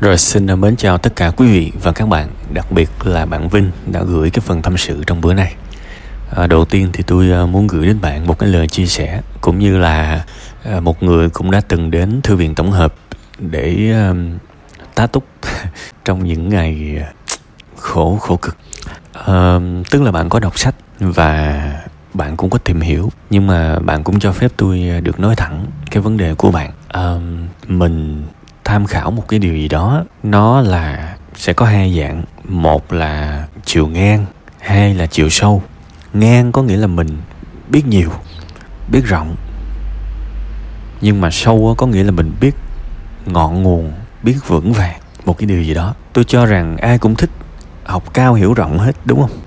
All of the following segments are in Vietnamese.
Rồi xin mến chào tất cả quý vị và các bạn, đặc biệt là bạn Vinh đã gửi cái phần tâm sự trong bữa này. À, đầu tiên thì tôi à, muốn gửi đến bạn một cái lời chia sẻ cũng như là à, một người cũng đã từng đến thư viện tổng hợp để um, tá túc trong những ngày khổ khổ cực. À, tức là bạn có đọc sách và bạn cũng có tìm hiểu nhưng mà bạn cũng cho phép tôi được nói thẳng cái vấn đề của bạn à, mình tham khảo một cái điều gì đó, nó là sẽ có hai dạng. Một là chiều ngang, hai là chiều sâu. Ngang có nghĩa là mình biết nhiều, biết rộng. Nhưng mà sâu có nghĩa là mình biết ngọn nguồn, biết vững vàng. Một cái điều gì đó. Tôi cho rằng ai cũng thích học cao hiểu rộng hết, đúng không?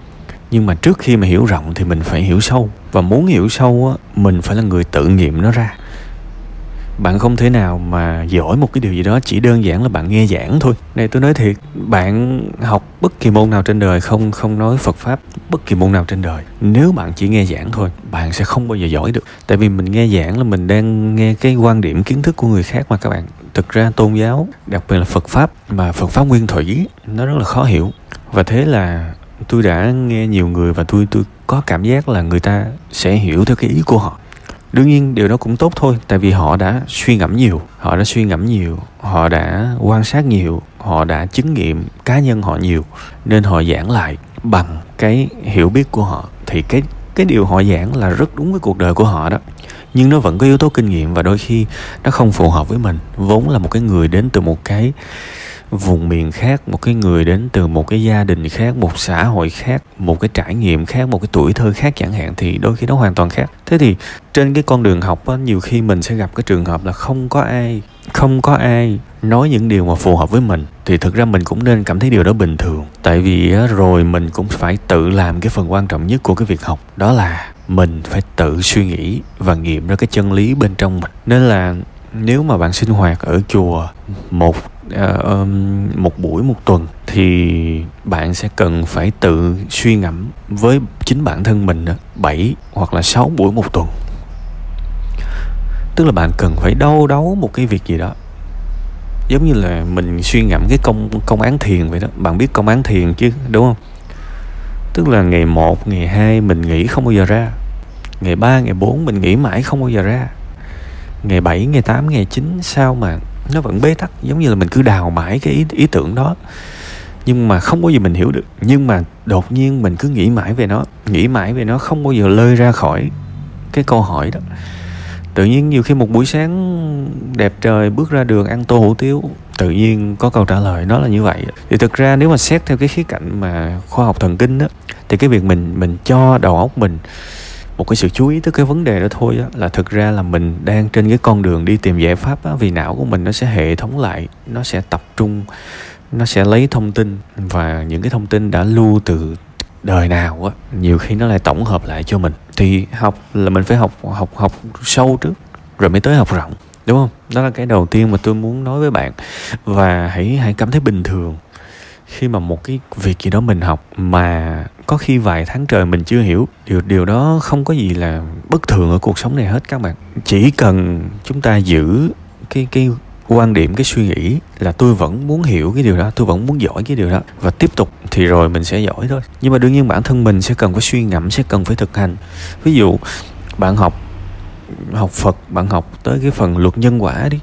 Nhưng mà trước khi mà hiểu rộng thì mình phải hiểu sâu. Và muốn hiểu sâu á, mình phải là người tự nghiệm nó ra bạn không thể nào mà giỏi một cái điều gì đó, chỉ đơn giản là bạn nghe giảng thôi. Này, tôi nói thiệt, bạn học bất kỳ môn nào trên đời, không không nói phật pháp bất kỳ môn nào trên đời. Nếu bạn chỉ nghe giảng thôi, bạn sẽ không bao giờ giỏi được. Tại vì mình nghe giảng là mình đang nghe cái quan điểm, kiến thức của người khác mà các bạn. Thực ra tôn giáo, đặc biệt là phật pháp, mà phật pháp nguyên thủy, nó rất là khó hiểu. Và thế là tôi đã nghe nhiều người và tôi tôi có cảm giác là người ta sẽ hiểu theo cái ý của họ đương nhiên, điều đó cũng tốt thôi, tại vì họ đã suy ngẫm nhiều, họ đã suy ngẫm nhiều, họ đã quan sát nhiều, họ đã chứng nghiệm cá nhân họ nhiều, nên họ giảng lại bằng cái hiểu biết của họ. Thì cái cái điều họ giảng là rất đúng với cuộc đời của họ đó. Nhưng nó vẫn có yếu tố kinh nghiệm và đôi khi nó không phù hợp với mình. Vốn là một cái người đến từ một cái vùng miền khác một cái người đến từ một cái gia đình khác một xã hội khác một cái trải nghiệm khác một cái tuổi thơ khác chẳng hạn thì đôi khi nó hoàn toàn khác. Thế thì trên cái con đường học á, nhiều khi mình sẽ gặp cái trường hợp là không có ai không có ai nói những điều mà phù hợp với mình thì thực ra mình cũng nên cảm thấy điều đó bình thường. Tại vì á, rồi mình cũng phải tự làm cái phần quan trọng nhất của cái việc học đó là mình phải tự suy nghĩ và nghiệm ra cái chân lý bên trong mình. Nên là nếu mà bạn sinh hoạt ở chùa một uh, um, một buổi một tuần thì bạn sẽ cần phải tự suy ngẫm với chính bản thân mình 7 hoặc là 6 buổi một tuần. Tức là bạn cần phải đau đấu một cái việc gì đó. Giống như là mình suy ngẫm cái công công án thiền vậy đó. Bạn biết công án thiền chứ đúng không? Tức là ngày 1, ngày 2 mình nghĩ không bao giờ ra. Ngày 3, ngày 4 mình nghĩ mãi không bao giờ ra. Ngày 7, ngày 8, ngày 9 sao mà nó vẫn bế tắc giống như là mình cứ đào mãi cái ý, ý tưởng đó. Nhưng mà không có gì mình hiểu được. Nhưng mà đột nhiên mình cứ nghĩ mãi về nó nghĩ mãi về nó không bao giờ lơi ra khỏi cái câu hỏi đó. Tự nhiên nhiều khi một buổi sáng đẹp trời bước ra đường ăn tô hủ tiếu tự nhiên có câu trả lời nó là như vậy. Thì thực ra nếu mà xét theo cái khía cạnh mà khoa học thần kinh á thì cái việc mình mình cho đầu óc mình một cái sự chú ý tới cái vấn đề đó thôi á, là thực ra là mình đang trên cái con đường đi tìm giải pháp á, vì não của mình nó sẽ hệ thống lại nó sẽ tập trung nó sẽ lấy thông tin và những cái thông tin đã lưu từ đời nào á nhiều khi nó lại tổng hợp lại cho mình. Thì học là mình phải học học học sâu trước rồi mới tới học rộng đúng không? Đó là cái đầu tiên mà tôi muốn nói với bạn. Và hãy hãy cảm thấy bình thường khi mà một cái việc gì đó mình học mà có khi vài tháng trời mình chưa hiểu, điều điều đó không có gì là bất thường ở cuộc sống này hết các bạn. Chỉ cần chúng ta giữ cái cái quan điểm, cái suy nghĩ là tôi vẫn muốn hiểu cái điều đó, tôi vẫn muốn giỏi cái điều đó và tiếp tục thì rồi mình sẽ giỏi thôi. Nhưng mà đương nhiên bản thân mình sẽ cần phải suy ngẫm, sẽ cần phải thực hành. Ví dụ bạn học học phật, bạn học tới cái phần luật nhân quả đi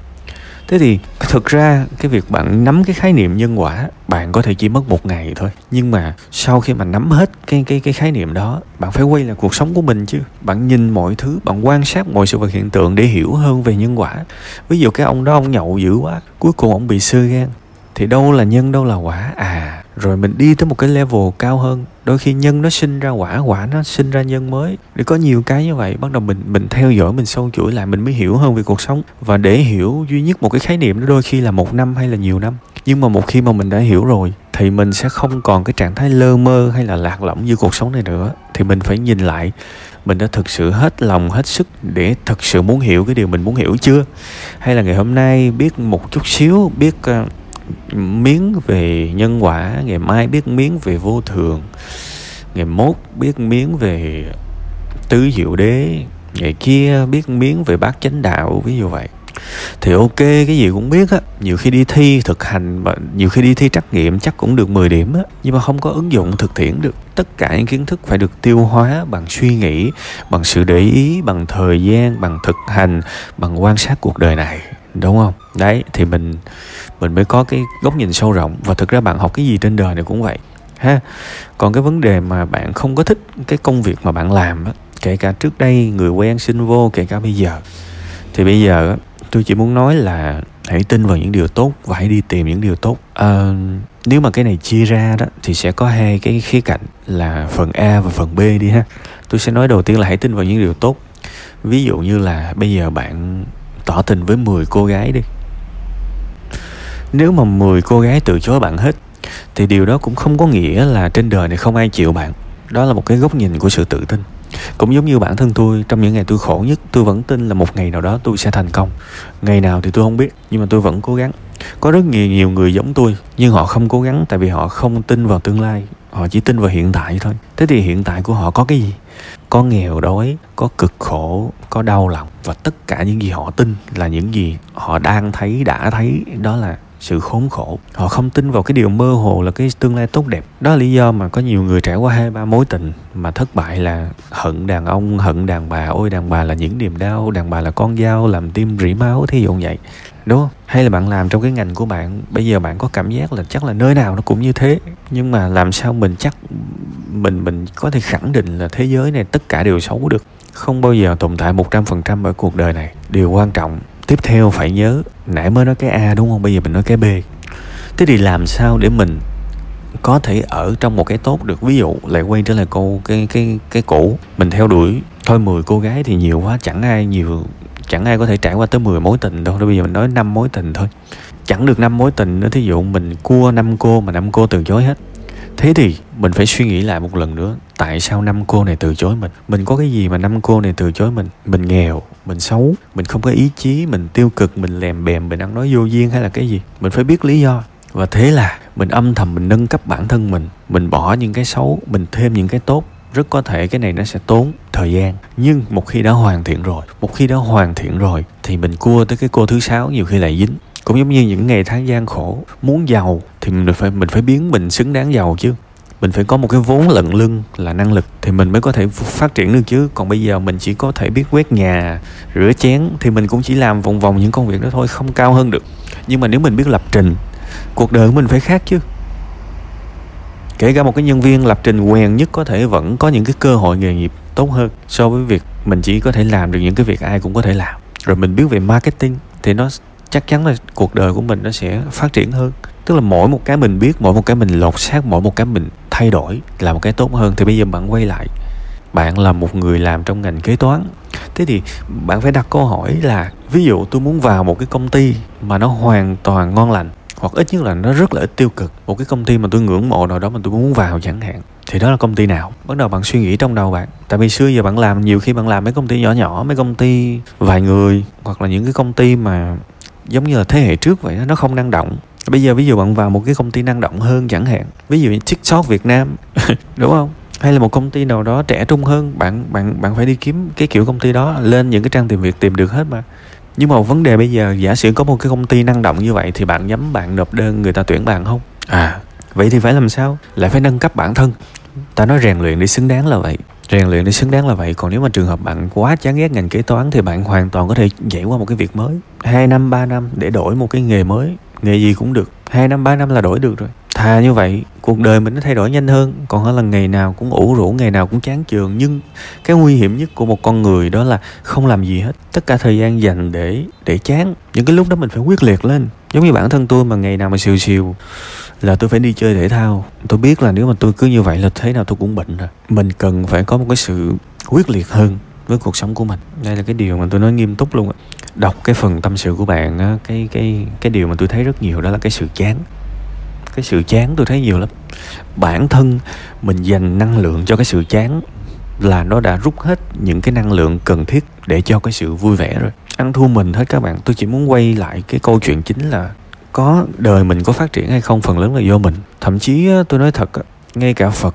thế thì thực ra cái việc bạn nắm cái khái niệm nhân quả, bạn có thể chỉ mất một ngày thôi. Nhưng mà sau khi mà nắm hết cái cái cái khái niệm đó, bạn phải quay lại cuộc sống của mình chứ. Bạn nhìn mọi thứ, bạn quan sát mọi sự vật hiện tượng để hiểu hơn về nhân quả. Ví dụ cái ông đó, ông nhậu dữ quá, cuối cùng ông bị sơ gan. Thì đâu là nhân, đâu là quả? À rồi mình đi tới một cái level cao hơn đôi khi nhân nó sinh ra quả quả nó sinh ra nhân mới. Để có nhiều cái như vậy, bắt đầu mình mình theo dõi, mình sâu chuỗi lại, mình mới hiểu hơn về cuộc sống. Và để hiểu duy nhất một cái khái niệm đó đôi khi là một năm hay là nhiều năm. Nhưng mà một khi mà mình đã hiểu rồi, thì mình sẽ không còn cái trạng thái lơ mơ hay là lạc lõng như cuộc sống này nữa. Thì mình phải nhìn lại, mình đã thực sự hết lòng, hết sức để thực sự muốn hiểu cái điều mình muốn hiểu chưa? Hay là ngày hôm nay biết một chút xíu, biết ờ, miếng về nhân quả, ngày mai biết miếng về vô thường, ngày mốt biết miếng về tứ diệu đế, ngày kia biết miếng về bát chánh đạo, ví dụ vậy. Thì ok, cái gì cũng biết á, nhiều khi đi thi thực hành và nhiều khi đi thi trắc nghiệm chắc cũng được 10 điểm á, nhưng mà không có ứng dụng thực tiễn được. Tất cả những kiến thức phải được tiêu hóa bằng suy nghĩ, bằng sự để ý, bằng thời gian, bằng thực hành, bằng quan sát cuộc đời này đúng không? Đấy thì mình mình mới có cái góc nhìn sâu rộng. Và thực ra bạn học cái gì trên đời này cũng vậy ha? Còn cái vấn đề mà bạn không có thích cái công việc mà bạn làm á kể cả trước đây người quen xin vô kể cả bây giờ thì bây giờ tôi chỉ muốn nói là hãy tin vào những điều tốt và hãy đi tìm những điều tốt. À, nếu mà cái này chia ra đó thì sẽ có hai cái khía cạnh là phần A và phần B đi ha. Tôi sẽ nói đầu tiên là hãy tin vào những điều tốt. Ví dụ như là bây giờ bạn tỏ tình với 10 cô gái đi. Nếu mà 10 cô gái từ chối bạn hết, thì điều đó cũng không có nghĩa là trên đời này không ai chịu bạn. Đó là một cái góc nhìn của sự tự tin. Cũng giống như bản thân tôi, trong những ngày tôi khổ nhất, tôi vẫn tin là một ngày nào đó tôi sẽ thành công. Ngày nào thì tôi không biết, nhưng mà tôi vẫn cố gắng. Có rất nhiều nhiều người giống tôi, nhưng họ không cố gắng tại vì họ không tin vào tương lai. Họ chỉ tin vào hiện tại thôi. Thế thì hiện tại của họ có cái gì? Có nghèo đói, có cực khổ, có đau lòng. Và tất cả những gì họ tin là những gì họ đang thấy, đã thấy, đó là sự khốn khổ. Họ không tin vào cái điều mơ hồ là cái tương lai tốt đẹp. Đó là lý do mà có nhiều người trải qua hai ba mối tình mà thất bại là hận đàn ông, hận đàn bà. Ôi, đàn bà là những niềm đau, đàn bà là con dao làm tim rỉ máu, thí dụ vậy. Đúng không? Hay là bạn làm trong cái ngành của bạn, bây giờ bạn có cảm giác là chắc là nơi nào nó cũng như thế. Nhưng mà làm sao mình chắc mình mình có thể khẳng định là thế giới này tất cả đều xấu được. Không bao giờ tồn tại một trăm phần trăm ở cuộc đời này. Điều quan trọng tiếp theo phải nhớ, nãy mới nói cái a đúng không? Bây giờ mình nói cái b. Thế thì làm sao để mình có thể ở trong một cái tốt được? Ví dụ lại quay trở lại câu, cái cái cái cũ. Mình theo đuổi, thôi 10 cô gái thì nhiều quá, chẳng ai nhiều chẳng ai có thể trải qua tới 10 mối tình đâu. Bây giờ mình nói năm mối tình thôi. Chẳng được năm mối tình nữa, thí dụ mình cua năm cô mà năm cô từ chối hết. Thế thì mình phải suy nghĩ lại một lần nữa, tại sao năm cô này từ chối mình? Mình có cái gì mà năm cô này từ chối mình? Mình nghèo, mình xấu, mình không có ý chí, mình tiêu cực, mình lèm bèm, mình ăn nói vô duyên hay là cái gì? Mình phải biết lý do. Và thế là mình âm thầm mình nâng cấp bản thân mình. Mình bỏ những cái xấu, mình thêm những cái tốt rất có thể cái này nó sẽ tốn thời gian. Nhưng một khi đã hoàn thiện rồi, một khi đã hoàn thiện rồi, thì mình cua tới cái cô thứ sáu nhiều khi lại dính. Cũng giống như những ngày tháng gian khổ, muốn giàu thì mình phải mình phải biến mình xứng đáng giàu chứ. Mình phải có một cái vốn lận lưng là năng lực thì mình mới có thể phát triển được chứ. Còn bây giờ mình chỉ có thể biết quét nhà, rửa chén thì mình cũng chỉ làm vòng vòng những công việc đó thôi, không cao hơn được. Nhưng mà nếu mình biết lập trình, cuộc đời của mình phải khác chứ kể cả một cái nhân viên lập trình quen nhất có thể vẫn có những cái cơ hội nghề nghiệp tốt hơn. So với việc mình chỉ có thể làm được những cái việc ai cũng có thể làm. Rồi mình biết về marketing thì nó chắc chắn là cuộc đời của mình nó sẽ phát triển hơn. Tức là mỗi một cái mình biết, mỗi một cái mình lột xác, mỗi một cái mình thay đổi là một cái tốt hơn. Thì bây giờ bạn quay lại, bạn là một người làm trong ngành kế toán. Thế thì bạn phải đặt câu hỏi là, ví dụ tôi muốn vào một cái công ty mà nó hoàn toàn ngon lành hoặc ít nhất là nó rất là ít tiêu cực. Một cái công ty mà tôi ngưỡng mộ nào đó mà tôi muốn vào chẳng hạn thì đó là công ty nào? Bắt đầu bạn suy nghĩ trong đầu bạn. Tại vì xưa giờ bạn làm nhiều khi bạn làm mấy công ty nhỏ nhỏ mấy công ty vài người hoặc là những cái công ty mà giống như là thế hệ trước vậy đó, nó không năng động. Bây giờ ví dụ bạn vào một cái công ty năng động hơn chẳng hạn ví dụ như tiktok việt nam đúng không? Hay là một công ty nào đó trẻ trung hơn bạn bạn bạn phải đi kiếm cái kiểu công ty đó lên những cái trang tìm việc tìm được hết mà nhưng mà vấn đề bây giờ giả sử có một cái công ty năng động như vậy thì bạn nhắm bạn nộp đơn người ta tuyển bạn không? À. Vậy thì phải làm sao? Lại phải nâng cấp bản thân. Ta nói rèn luyện để xứng đáng là vậy. Rèn luyện để xứng đáng là vậy. Còn nếu mà trường hợp bạn quá chán ghét ngành kế toán thì bạn hoàn toàn có thể nhảy qua một cái việc mới. Hai năm ba năm để đổi một cái nghề mới. Nghề gì cũng được. Hai năm ba năm là đổi được rồi thà như vậy, cuộc đời mình nó thay đổi nhanh hơn. Còn hơn là ngày nào cũng ủ rũ, ngày nào cũng chán trường nhưng cái nguy hiểm nhất của một con người đó là không làm gì hết. Tất cả thời gian dành để để chán. Những cái lúc đó mình phải quyết liệt lên. Giống như bản thân tôi mà ngày nào mà xìu xìu là tôi phải đi chơi thể thao. Tôi biết là nếu mà tôi cứ như vậy là thế nào tôi cũng bệnh rồi. Mình cần phải có một cái sự quyết liệt hơn với cuộc sống của mình. Đây là cái điều mà tôi nói nghiêm túc luôn đọc cái phần tâm sự của bạn á, cái cái cái điều mà tôi thấy rất nhiều đó là cái sự chán cái sự chán tôi thấy nhiều lắm. Bản thân mình dành năng lượng cho cái sự chán là nó đã rút hết những cái năng lượng cần thiết để cho cái sự vui vẻ rồi. Ăn thua mình hết các bạn, tôi chỉ muốn quay lại cái câu chuyện chính là có đời mình có phát triển hay không phần lớn là do mình. Thậm chí tôi nói thật ngay cả phật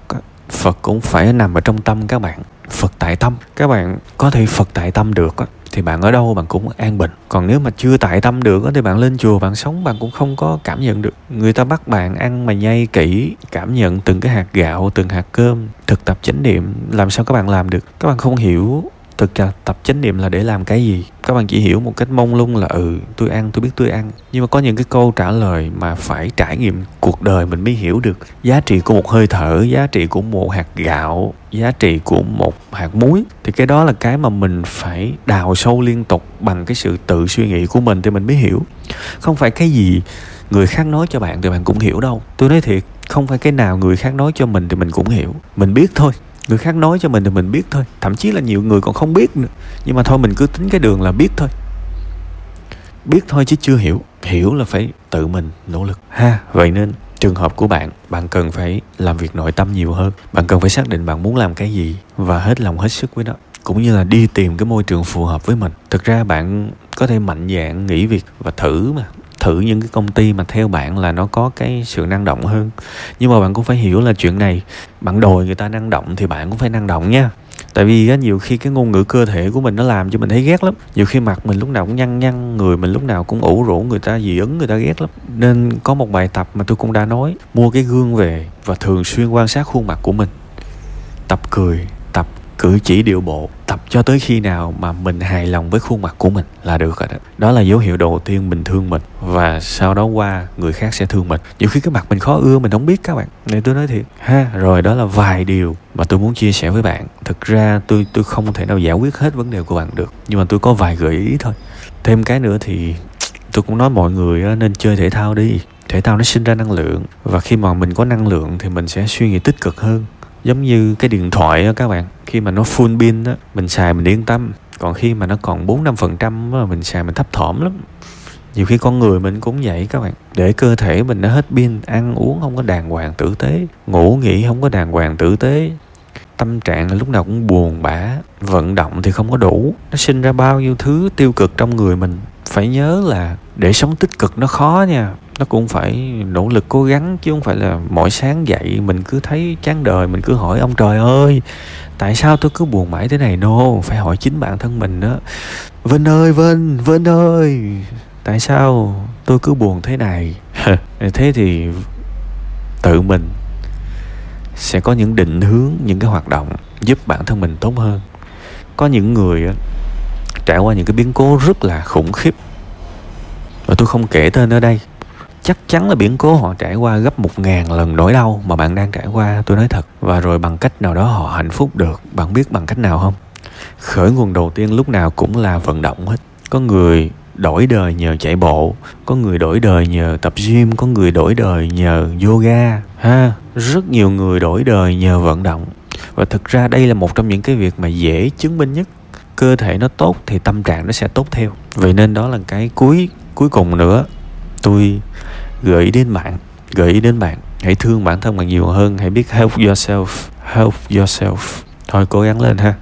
phật cũng phải nằm ở trong tâm các bạn, phật tại tâm. Các bạn có thể phật tại tâm được thì bạn ở đâu bạn cũng an bình. Còn nếu mà chưa tại tâm được thì bạn lên chùa bạn sống bạn cũng không có cảm nhận được. Người ta bắt bạn ăn mà nhai kỹ, cảm nhận từng cái hạt gạo, từng hạt cơm, thực tập chánh niệm, làm sao các bạn làm được? Các bạn không hiểu thực tập chánh niệm là để làm cái gì các bạn chỉ hiểu một cách mông lung là ừ tôi ăn, tôi biết tôi ăn. Nhưng mà có những cái câu trả lời mà phải trải nghiệm cuộc đời mình mới hiểu được. Giá trị của một hơi thở, giá trị của một hạt gạo, giá trị của một hạt muối. Thì cái đó là cái mà mình phải đào sâu liên tục bằng cái sự tự suy nghĩ của mình thì mình mới hiểu. Không phải cái gì người khác nói cho bạn thì bạn cũng hiểu đâu. Tôi nói thiệt, không phải cái nào người khác nói cho mình thì mình cũng hiểu. Mình biết thôi người khác nói cho mình thì mình biết thôi. Thậm chí là nhiều người còn không biết nữa. Nhưng mà thôi, mình cứ tính cái đường là biết thôi. Biết thôi chứ chưa hiểu. Hiểu là phải tự mình nỗ lực. Ha, vậy nên trường hợp của bạn bạn cần phải làm việc nội tâm nhiều hơn. Bạn cần phải xác định bạn muốn làm cái gì và hết lòng hết sức với nó. Cũng như là đi tìm cái môi trường phù hợp với mình. Thực ra bạn có thể mạnh dạn nghỉ việc và thử mà thử những cái công ty mà theo bạn là nó có cái sự năng động hơn. Nhưng mà bạn cũng phải hiểu là chuyện này bạn đòi người ta năng động thì bạn cũng phải năng động nha. Tại vì á, nhiều khi cái ngôn ngữ cơ thể của mình nó làm cho mình thấy ghét lắm. Nhiều khi mặt mình lúc nào cũng nhăn nhăn người mình lúc nào cũng ủ rũ người ta dị ứng người ta ghét lắm. Nên có một bài tập mà tôi cũng đã nói mua cái gương về và thường xuyên quan sát khuôn mặt của mình. Tập cười cử chỉ điệu bộ, tập cho tới khi nào mà mình hài lòng với khuôn mặt của mình là được rồi đó. Đó là dấu hiệu đầu tiên mình thương mình, và sau đó qua, người khác sẽ thương mình. Nhiều khi cái mặt mình khó ưa, mình không biết các bạn. Nên tôi nói thiệt. Ha, rồi đó là vài điều mà tôi muốn chia sẻ với bạn. Thực ra tôi tôi không thể nào giải quyết hết vấn đề của bạn được, nhưng mà tôi có vài gợi ý thôi. Thêm cái nữa thì tôi cũng nói mọi người nên chơi thể thao đi. Thể thao nó sinh ra năng lượng, và khi mà mình có năng lượng thì mình sẽ suy nghĩ tích cực hơn giống như cái điện thoại á các bạn, khi mà nó full pin á, mình xài mình yên tâm. Còn khi mà nó còn bốn năm phần trăm mình xài mình thấp thỏm lắm. Nhiều khi con người mình cũng vậy các bạn. Để cơ thể mình nó hết pin, ăn uống không có đàng hoàng tử tế, ngủ nghỉ không có đàng hoàng tử tế, tâm trạng là lúc nào cũng buồn bã, vận động thì không có đủ. Nó sinh ra bao nhiêu thứ tiêu cực trong người mình. Phải nhớ là để sống tích cực nó khó nha nó cũng phải nỗ lực cố gắng chứ không phải là mỗi sáng dậy mình cứ thấy chán đời mình cứ hỏi ông trời ơi tại sao tôi cứ buồn mãi thế này nô? No, phải hỏi chính bản thân mình đó. Vinh ơi vinh vinh ơi tại sao tôi cứ buồn thế này? Thế thì tự mình sẽ có những định hướng những cái hoạt động giúp bản thân mình tốt hơn. Có những người trải qua những cái biến cố rất là khủng khiếp. Và tôi không kể tên ở đây chắc chắn là biến cố họ trải qua gấp một ngàn lần nỗi đau mà bạn đang trải qua, tôi nói thật. Và rồi bằng cách nào đó họ hạnh phúc được, bạn biết bằng cách nào không? Khởi nguồn đầu tiên lúc nào cũng là vận động hết. Có người đổi đời nhờ chạy bộ, có người đổi đời nhờ tập gym, có người đổi đời nhờ yoga. Ha, rất nhiều người đổi đời nhờ vận động. Và thực ra đây là một trong những cái việc mà dễ chứng minh nhất. Cơ thể nó tốt thì tâm trạng nó sẽ tốt theo. Vậy nên đó là cái cuối cuối cùng nữa tôi gợi ý đến bạn, gợi ý đến bạn. Hãy thương bản thân bạn nhiều hơn. Hãy biết help yourself help yourself. Thôi cố gắng lên ha.